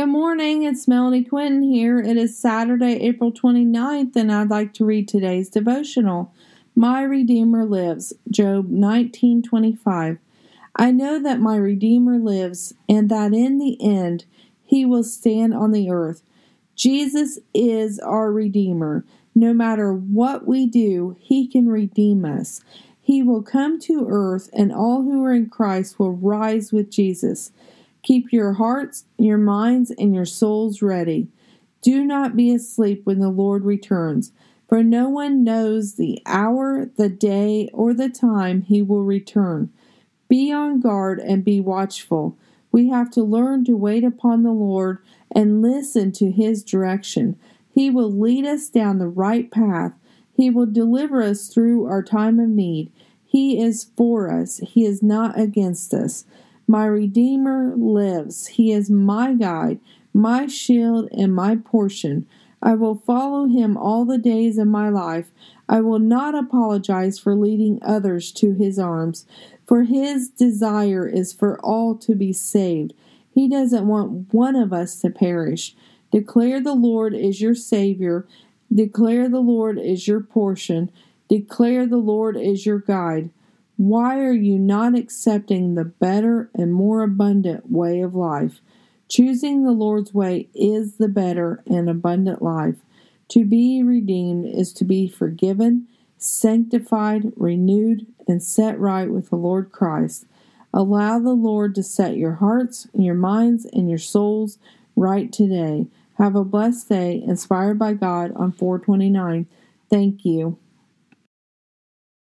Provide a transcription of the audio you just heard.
Good morning, it's Melanie Quinton here. It is Saturday, April 29th, and I'd like to read today's devotional. My Redeemer lives, Job 19:25. I know that my Redeemer lives, and that in the end he will stand on the earth. Jesus is our Redeemer. No matter what we do, he can redeem us. He will come to earth, and all who are in Christ will rise with Jesus. Keep your hearts, your minds, and your souls ready. Do not be asleep when the Lord returns, for no one knows the hour, the day, or the time he will return. Be on guard and be watchful. We have to learn to wait upon the Lord and listen to his direction. He will lead us down the right path. He will deliver us through our time of need. He is for us, He is not against us. My Redeemer lives. He is my guide, my shield, and my portion. I will follow him all the days of my life. I will not apologize for leading others to his arms, for his desire is for all to be saved. He doesn't want one of us to perish. Declare the Lord is your Savior. Declare the Lord is your portion. Declare the Lord is your guide. Why are you not accepting the better and more abundant way of life? Choosing the Lord's way is the better and abundant life. To be redeemed is to be forgiven, sanctified, renewed, and set right with the Lord Christ. Allow the Lord to set your hearts, your minds, and your souls right today. Have a blessed day, inspired by God on 429. Thank you.